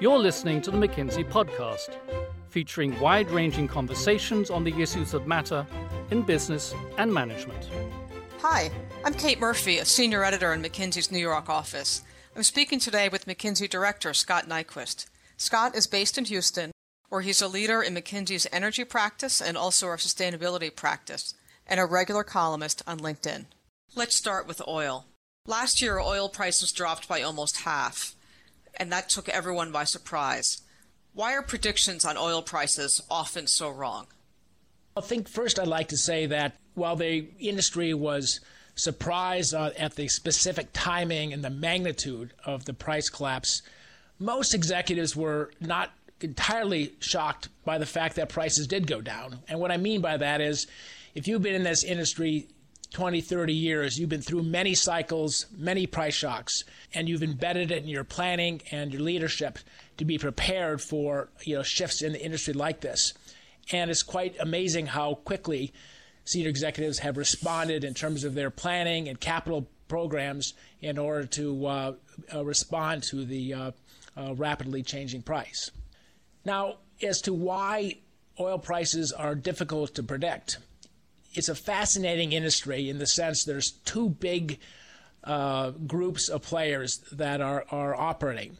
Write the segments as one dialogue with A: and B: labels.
A: You're listening to the McKinsey Podcast, featuring wide ranging conversations on the issues that matter in business and management.
B: Hi, I'm Kate Murphy, a senior editor in McKinsey's New York office. I'm speaking today with McKinsey director Scott Nyquist. Scott is based in Houston, where he's a leader in McKinsey's energy practice and also our sustainability practice, and a regular columnist on LinkedIn. Let's start with oil. Last year, oil prices dropped by almost half and that took everyone by surprise. Why are predictions on oil prices often so wrong?
C: I think first I'd like to say that while the industry was surprised uh, at the specific timing and the magnitude of the price collapse, most executives were not entirely shocked by the fact that prices did go down. And what I mean by that is if you've been in this industry 20, 30 years, you've been through many cycles, many price shocks, and you've embedded it in your planning and your leadership to be prepared for you know shifts in the industry like this. And it's quite amazing how quickly senior executives have responded in terms of their planning and capital programs in order to uh, uh, respond to the uh, uh rapidly changing price. Now, as to why oil prices are difficult to predict, it's a fascinating industry in the sense there's two big uh, groups of players that are, are operating.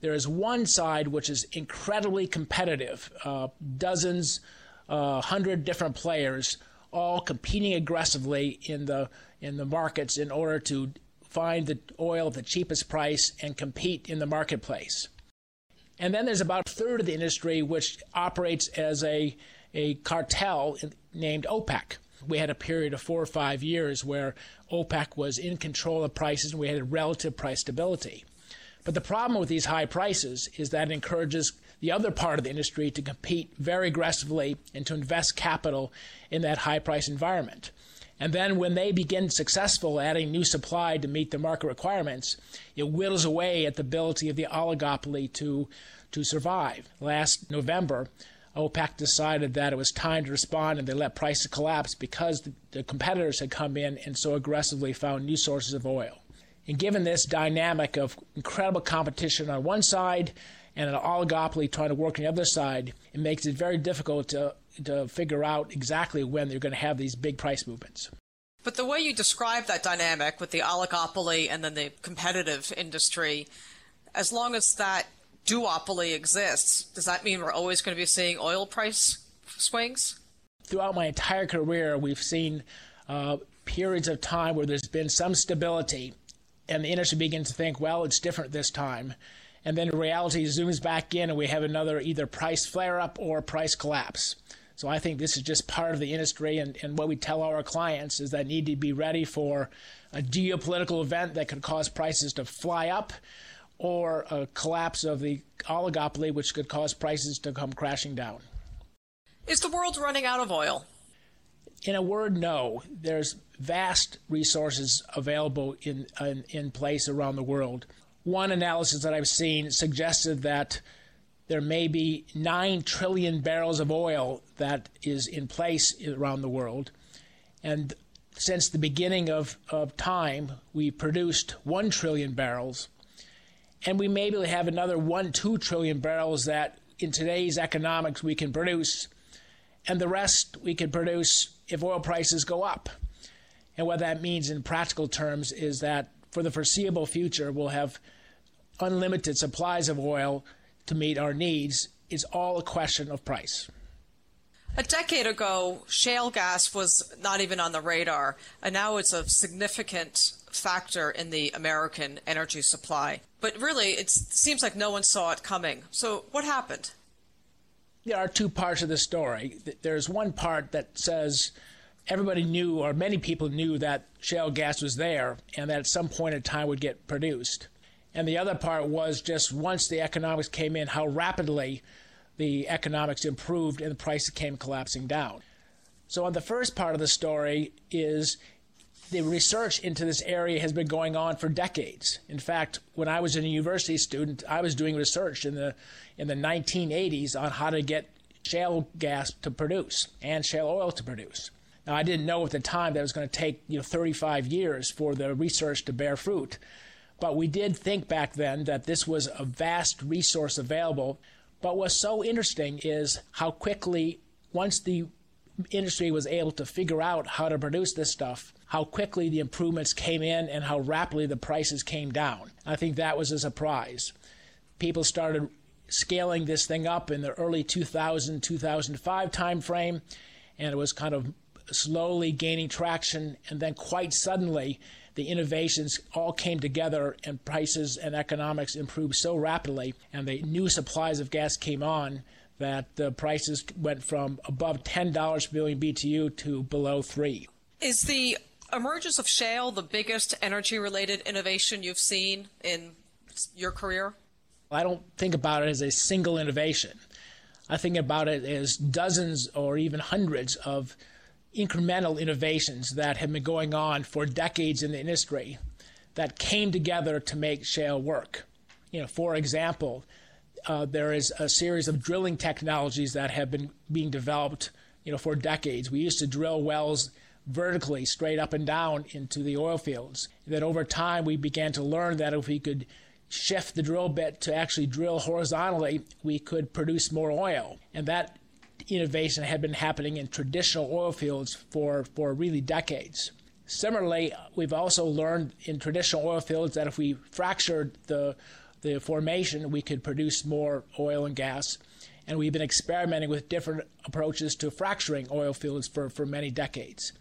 C: There is one side which is incredibly competitive, uh, dozens, uh, hundred different players, all competing aggressively in the in the markets in order to find the oil at the cheapest price and compete in the marketplace. And then there's about a third of the industry which operates as a a cartel named OPEC we had a period of four or five years where OPEC was in control of prices and we had relative price stability. But the problem with these high prices is that it encourages the other part of the industry to compete very aggressively and to invest capital in that high price environment. And then when they begin successful adding new supply to meet the market requirements, it whittles away at the ability of the oligopoly to, to survive. Last November, OPEC decided that it was time to respond and they let prices collapse because the, competitors had come in and so aggressively found new sources of oil. And given this dynamic of incredible competition on one side and an oligopoly trying to work on the other side, it makes it very difficult to, to figure out exactly when they're going to have these big price movements.
B: But the way you describe that dynamic with the oligopoly and then the competitive industry, as long as that duopoly exists, does that mean we're always going to be seeing oil price swings?
C: Throughout my entire career, we've seen uh, periods of time where there's been some stability, and the industry begins to think, well, it's different this time. And then reality zooms back in, and we have another either price flare up or price collapse. So I think this is just part of the industry, and, and what we tell our clients is that need to be ready for a geopolitical event that could cause prices to fly up or a collapse of the oligopoly, which could cause prices to come crashing down.
B: Is the world running out of oil?
C: In a word, no. There's vast resources available in, in, in place around the world. One analysis that I've seen suggested that there may be 9 trillion barrels of oil that is in place around the world. And since the beginning of, of time, we produced 1 trillion barrels and we maybe have another one, two trillion barrels that in today's economics we can produce, and the rest we can produce if oil prices go up. And what that means in practical terms is that for the foreseeable future, we'll have unlimited supplies of oil to meet our needs. It's all a question of price.
B: A decade ago, shale gas was not even on the radar, and now it's a significant factor in the American energy supply. But really, it seems like no one saw it coming. So, what happened?
C: There are two parts of the story. There's one part that says everybody knew, or many people knew, that shale gas was there and that at some point in time would get produced. And the other part was just once the economics came in, how rapidly the economics improved and the price came collapsing down. So, on the first part of the story, is the research into this area has been going on for decades. In fact, when I was a university student, I was doing research in the in the 1980s on how to get shale gas to produce and shale oil to produce. Now, I didn't know at the time that it was going to take you know 35 years for the research to bear fruit, But we did think back then that this was a vast resource available. But what's so interesting is how quickly, once the industry was able to figure out how to produce this stuff, how quickly the improvements came in and how rapidly the prices came down. I think that was a surprise. People started scaling this thing up in the early 2000 2005 timeframe, and it was kind of slowly gaining traction, and then quite suddenly the innovations all came together and prices and economics improved so rapidly and the new supplies of gas came on that the prices went from above $10 per billion BTU to below 3.
B: Is the emergence of shale the biggest energy related innovation you've seen in your career?
C: I don't think about it as a single innovation. I think about it as dozens or even hundreds of incremental innovations that have been going on for decades in the industry that came together to make shale work. You know, for example, uh, there is a series of drilling technologies that have been being developed, you know, for decades. We used to drill wells vertically, straight up and down into the oil fields. That over time we began to learn that if we could shift the drill bit to actually drill horizontally, we could produce more oil. And that innovation had been happening in traditional oil fields for, for really decades. Similarly, we've also learned in traditional oil fields that if we fractured the, the formation, we could produce more oil and gas. And we've been experimenting with different approaches to fracturing oil fields for, for many decades.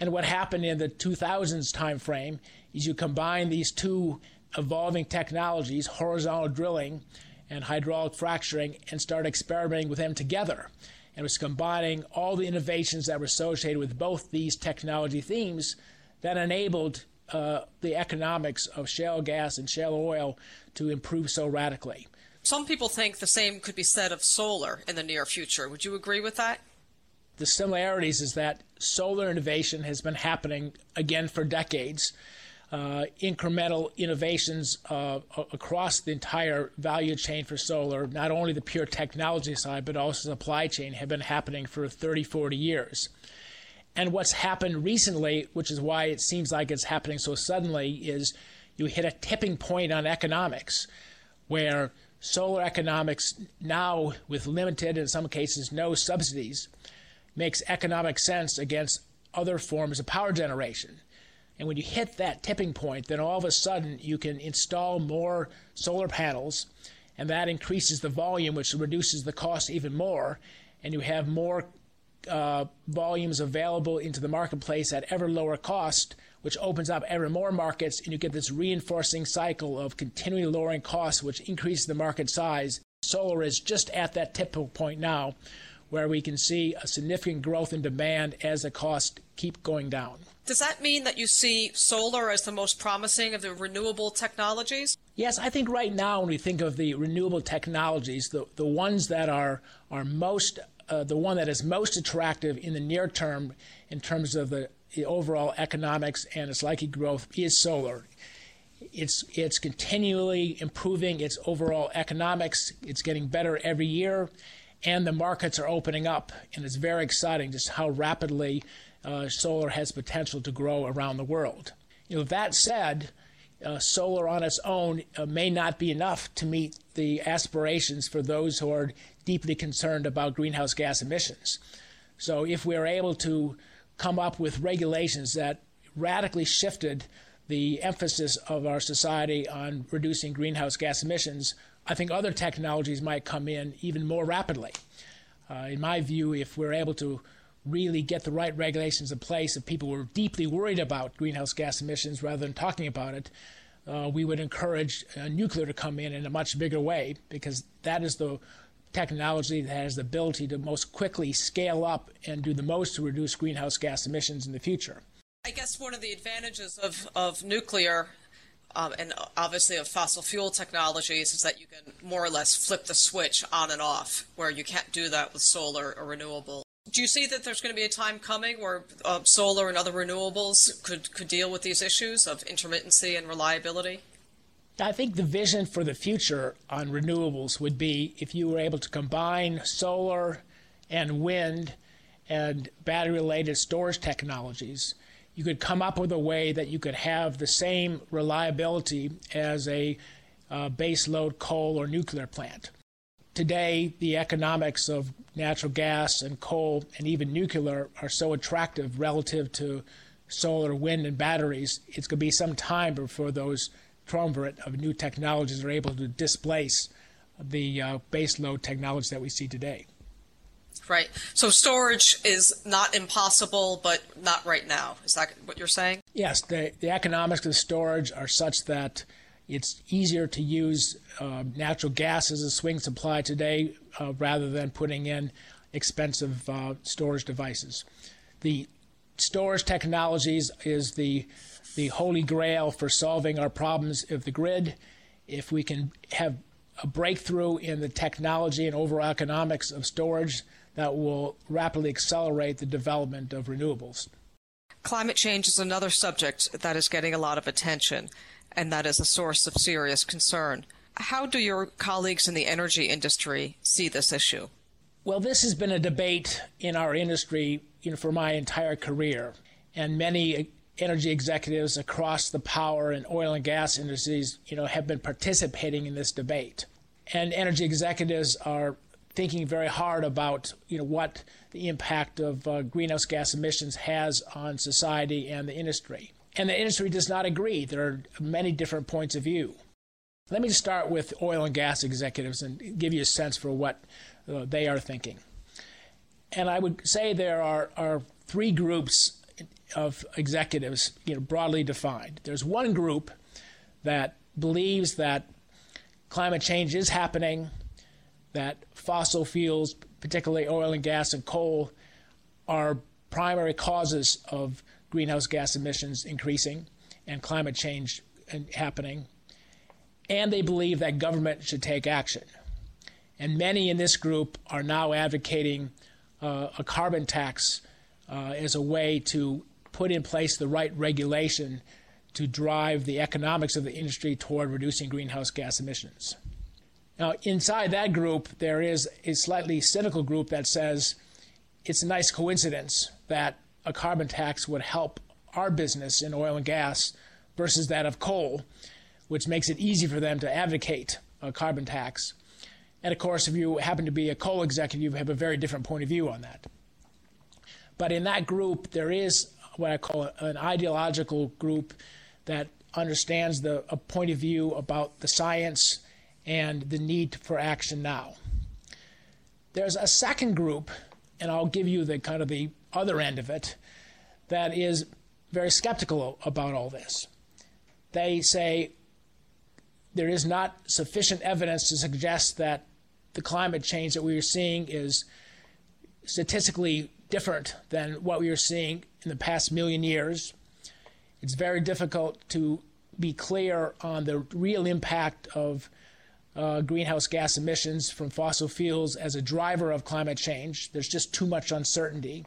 C: And what happened in the 2000s timeframe is you combine these two evolving technologies, horizontal drilling and hydraulic fracturing, and start experimenting with them together. And it was combining all the innovations that were associated with both these technology themes that enabled uh, the economics of shale gas and shale oil to improve so radically.
B: Some people think the same could be said of solar in the near future. Would you agree with that?
C: The similarities is that solar innovation has been happening again for decades uh, incremental innovations uh, across the entire value chain for solar, not only the pure technology side, but also supply chain, have been happening for 30, 40 years. And what's happened recently, which is why it seems like it's happening so suddenly, is you hit a tipping point on economics where solar economics, now with limited, in some cases, no subsidies, makes economic sense against other forms of power generation. And when you hit that tipping point, then all of a sudden you can install more solar panels, and that increases the volume, which reduces the cost even more. And you have more uh, volumes available into the marketplace at ever lower cost, which opens up ever more markets, and you get this reinforcing cycle of continually lowering costs, which increases the market size. Solar is just at that tipping point now, where we can see a significant growth in demand as the costs keep going down.
B: Does that mean that you see solar as the most promising of the renewable technologies?
C: Yes, I think right now when we think of the renewable technologies, the, the ones that are, are most, uh, the one that is most attractive in the near term in terms of the, the overall economics and its likely growth is solar. It's, it's continually improving its overall economics. It's getting better every year, and the markets are opening up. And it's very exciting just how rapidly uh, solar has potential to grow around the world. You know, that said, uh, solar on its own uh, may not be enough to meet the aspirations for those who are deeply concerned about greenhouse gas emissions. So, if we are able to come up with regulations that radically shifted the emphasis of our society on reducing greenhouse gas emissions, I think other technologies might come in even more rapidly. Uh, in my view, if we're able to really get the right regulations in place, if people were deeply worried about greenhouse gas emissions rather than talking about it, uh, we would encourage uh, nuclear to come in in a much bigger way because that is the technology that has the ability to most quickly scale up and do the most to reduce greenhouse gas emissions in the future.
B: I guess one of the advantages of, of nuclear um, and obviously of fossil fuel technologies is that you can more or less flip the switch on and off, where you can't do that with solar or renewable do you see that there's going to be a time coming where uh, solar and other renewables could, could deal with these issues of intermittency and reliability?
C: I think the vision for the future on renewables would be if you were able to combine solar and wind and battery related storage technologies, you could come up with a way that you could have the same reliability as a uh, base load coal or nuclear plant. Today, the economics of natural gas and coal and even nuclear are so attractive relative to solar, wind, and batteries. It's going to be some time before those triumvirate of new technologies are able to displace the uh, base load technology that we see today.
B: Right. So storage is not impossible, but not right now. Is that what you're saying?
C: Yes. The, the economics of storage are such that it's easier to use uh, natural gas as a swing supply today uh, rather than putting in expensive uh, storage devices. The storage technologies is the the holy grail for solving our problems of the grid. If we can have a breakthrough in the technology and overall economics of storage, that will rapidly accelerate the development of renewables.
B: Climate change is another subject that is getting a lot of attention, and that is a source of serious concern. How do your colleagues in the energy industry see this issue?
C: Well, this has been a debate in our industry you know, for my entire career, and many energy executives across the power and oil and gas industries, you know, have been participating in this debate. And energy executives are thinking very hard about you know what the impact of uh, greenhouse gas emissions has on society and the industry. And the industry does not agree. There are many different points of view. Let me start with oil and gas executives and give you a sense for what uh, they are thinking. And I would say there are, are three groups of executives, you know, broadly defined. There's one group that believes that climate change is happening that fossil fuels, particularly oil and gas and coal, are primary causes of greenhouse gas emissions increasing and climate change happening. And they believe that government should take action. And many in this group are now advocating uh, a carbon tax uh, as a way to put in place the right regulation to drive the economics of the industry toward reducing greenhouse gas emissions. Now, inside that group, there is a slightly cynical group that says it's a nice coincidence that a carbon tax would help our business in oil and gas versus that of coal, which makes it easy for them to advocate a carbon tax. And of course, if you happen to be a coal executive, you have a very different point of view on that. But in that group, there is what I call an ideological group that understands the a point of view about the science and the need for action now. There's a second group, and I'll give you the kind of the other end of it, that is very skeptical about all this. They say there is not sufficient evidence to suggest that the climate change that we are seeing is statistically different than what we are seeing in the past million years. It's very difficult to be clear on the real impact of uh, greenhouse gas emissions from fossil fuels as a driver of climate change. There's just too much uncertainty.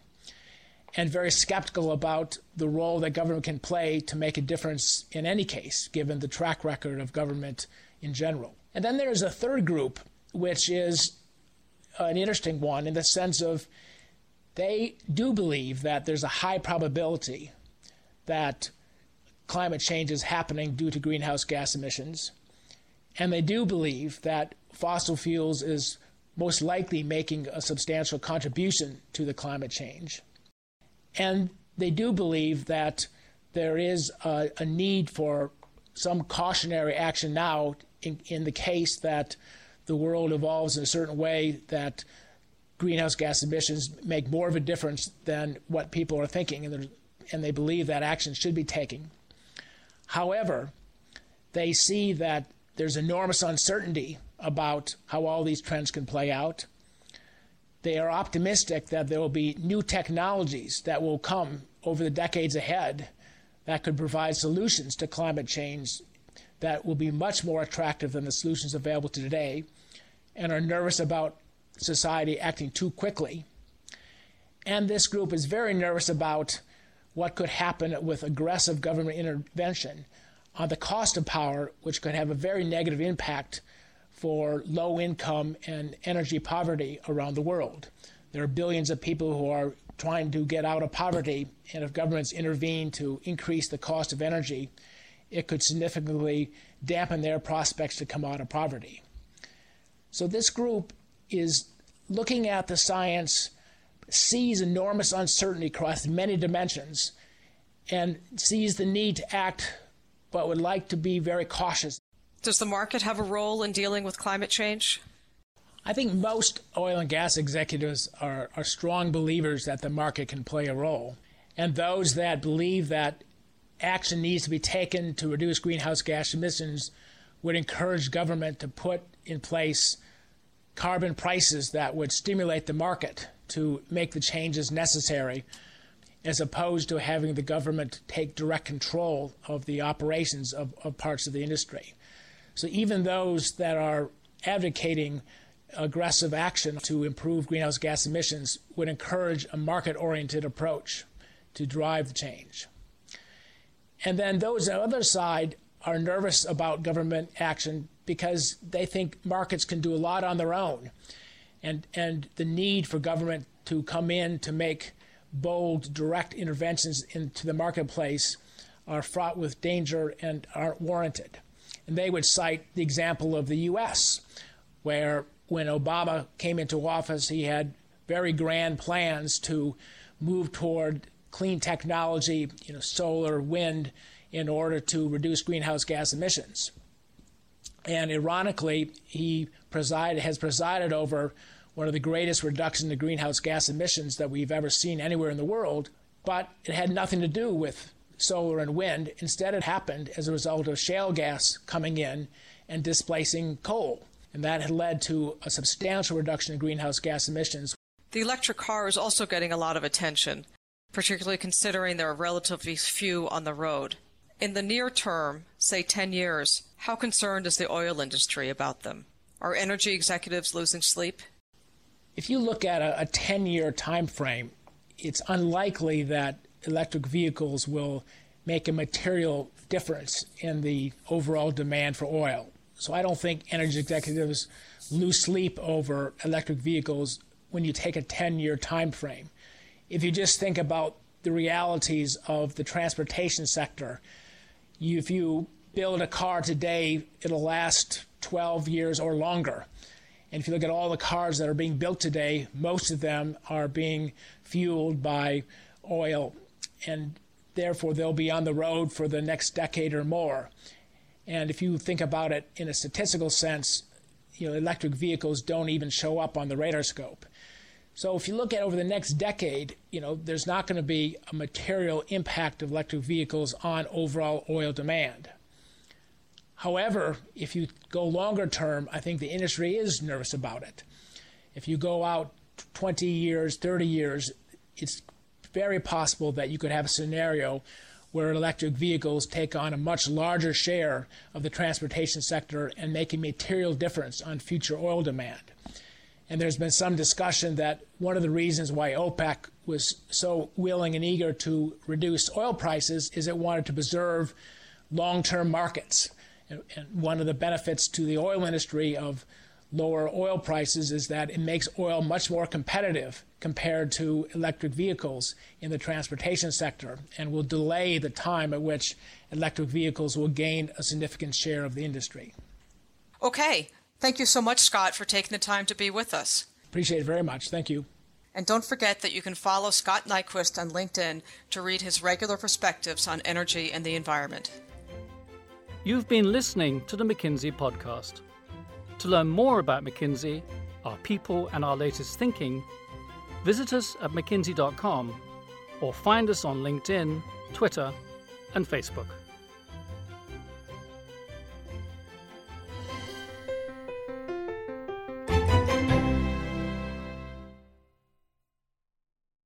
C: And very skeptical about the role that government can play to make a difference in any case, given the track record of government in general. And then there's a third group, which is an interesting one in the sense of they do believe that there's a high probability that climate change is happening due to greenhouse gas emissions and they do believe that fossil fuels is most likely making a substantial contribution to the climate change. And they do believe that there is a, a need for some cautionary action now in, in the case that the world evolves in a certain way that greenhouse gas emissions make more of a difference than what people are thinking, and, and they believe that action should be taken. However, they see that there's enormous uncertainty about how all these trends can play out. They are optimistic that there will be new technologies that will come over the decades ahead that could provide solutions to climate change that will be much more attractive than the solutions available today and are nervous about society acting too quickly. And this group is very nervous about what could happen with aggressive government intervention on the cost of power, which could have a very negative impact for low income and energy poverty around the world. There are billions of people who are trying to get out of poverty, and if governments intervene to increase the cost of energy, it could significantly dampen their prospects to come out of poverty. So, this group is looking at the science, sees enormous uncertainty across many dimensions, and sees the need to act, but would like to be very cautious.
B: Does the market have a role in dealing with climate change?
C: I think most oil and gas executives are, are strong believers that the market can play a role. And those that believe that action needs to be taken to reduce greenhouse gas emissions would encourage government to put in place carbon prices that would stimulate the market to make the changes necessary, as opposed to having the government take direct control of the operations of, of parts of the industry. So even those that are advocating aggressive action to improve greenhouse gas emissions would encourage a market oriented approach to drive the change. And then those on the other side are nervous about government action because they think markets can do a lot on their own. And, and the need for government to come in to make bold, direct interventions into the marketplace are fraught with danger and aren't warranted. And they would cite the example of the U.S., where when Obama came into office, he had very grand plans to move toward clean technology, you know, solar, wind, in order to reduce greenhouse gas emissions. And ironically, he presided, has presided over one of the greatest reductions in greenhouse gas emissions that we've ever seen anywhere in the world, but it had nothing to do with solar and wind. Instead, it happened as a result of shale gas coming in and displacing coal and that had led to a substantial reduction in greenhouse gas emissions.
B: The electric car is also getting a lot of attention, particularly considering there are relatively few on the road. In the near term, say 10 years, how concerned is the oil industry about them? Are energy executives losing sleep?
C: If you look at a 10 year time frame, it's unlikely that electric vehicles will make a material difference in the overall demand for oil. So I don't think energy executives lose sleep over electric vehicles when you take a 10 year time frame. If you just think about the realities of the transportation sector, you, if you build a car today, it'll last 12 years or longer. And if you look at all the cars that are being built today, most of them are being fueled by oil, and therefore they'll be on the road for the next decade or more. And if you think about it in a statistical sense, you know, electric vehicles don't even show up on the radar scope. So if you look at over the next decade, you know, there's not going to be a material impact of electric vehicles on overall oil demand. However, if you go longer term, I think the industry is nervous about it. If you go out 20 years, 30 years, it's very possible that you could have a scenario where electric vehicles take on a much larger share of the transportation sector and make a material difference on future oil demand. And there's been some discussion that one of the reasons why OPEC was so willing and eager to reduce oil prices is it wanted to preserve long term markets. And one of the benefits to the oil industry of lower oil prices is that it makes oil much more competitive compared to electric vehicles in the transportation sector and will delay the time at which electric vehicles will gain a significant share of the industry.
B: Okay. Thank you so much, Scott, for taking the time to be with us.
C: Appreciate it very much. Thank you.
B: And don't forget that you can follow Scott Nyquist on LinkedIn to read his regular perspectives on energy and the environment.
A: You've been listening to the McKinsey Podcast. To learn more about McKinsey, our people, and our latest thinking, visit us at mckinsey.com or find us on LinkedIn, Twitter, and Facebook.